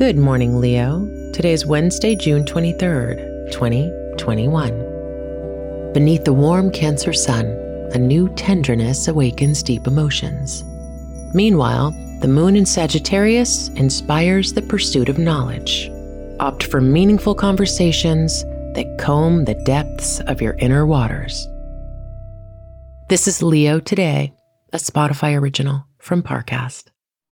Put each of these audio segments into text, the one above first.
Good morning, Leo. Today is Wednesday, June 23rd, 2021. Beneath the warm Cancer sun, a new tenderness awakens deep emotions. Meanwhile, the moon in Sagittarius inspires the pursuit of knowledge. Opt for meaningful conversations that comb the depths of your inner waters. This is Leo Today, a Spotify original from Parcast.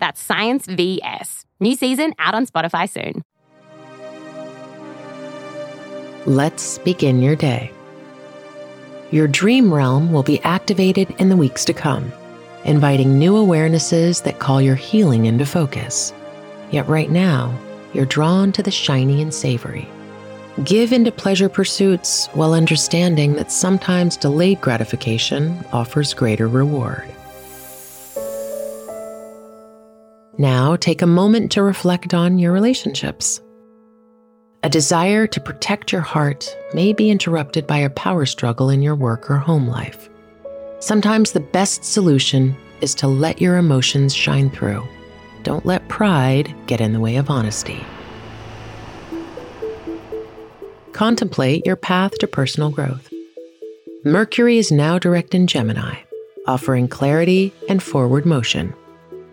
That's Science VS. New season out on Spotify soon. Let's begin your day. Your dream realm will be activated in the weeks to come, inviting new awarenesses that call your healing into focus. Yet right now, you're drawn to the shiny and savory. Give into pleasure pursuits while understanding that sometimes delayed gratification offers greater reward. Now take a moment to reflect on your relationships. A desire to protect your heart may be interrupted by a power struggle in your work or home life. Sometimes the best solution is to let your emotions shine through. Don't let pride get in the way of honesty. Contemplate your path to personal growth. Mercury is now direct in Gemini, offering clarity and forward motion.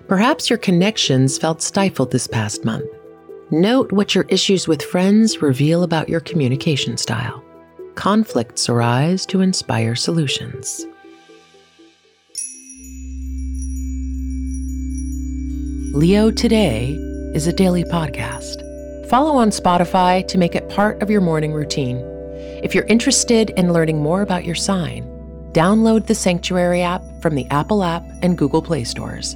Perhaps your connections felt stifled this past month. Note what your issues with friends reveal about your communication style. Conflicts arise to inspire solutions. Leo Today is a daily podcast. Follow on Spotify to make it part of your morning routine. If you're interested in learning more about your sign, download the Sanctuary app from the Apple app and Google Play stores.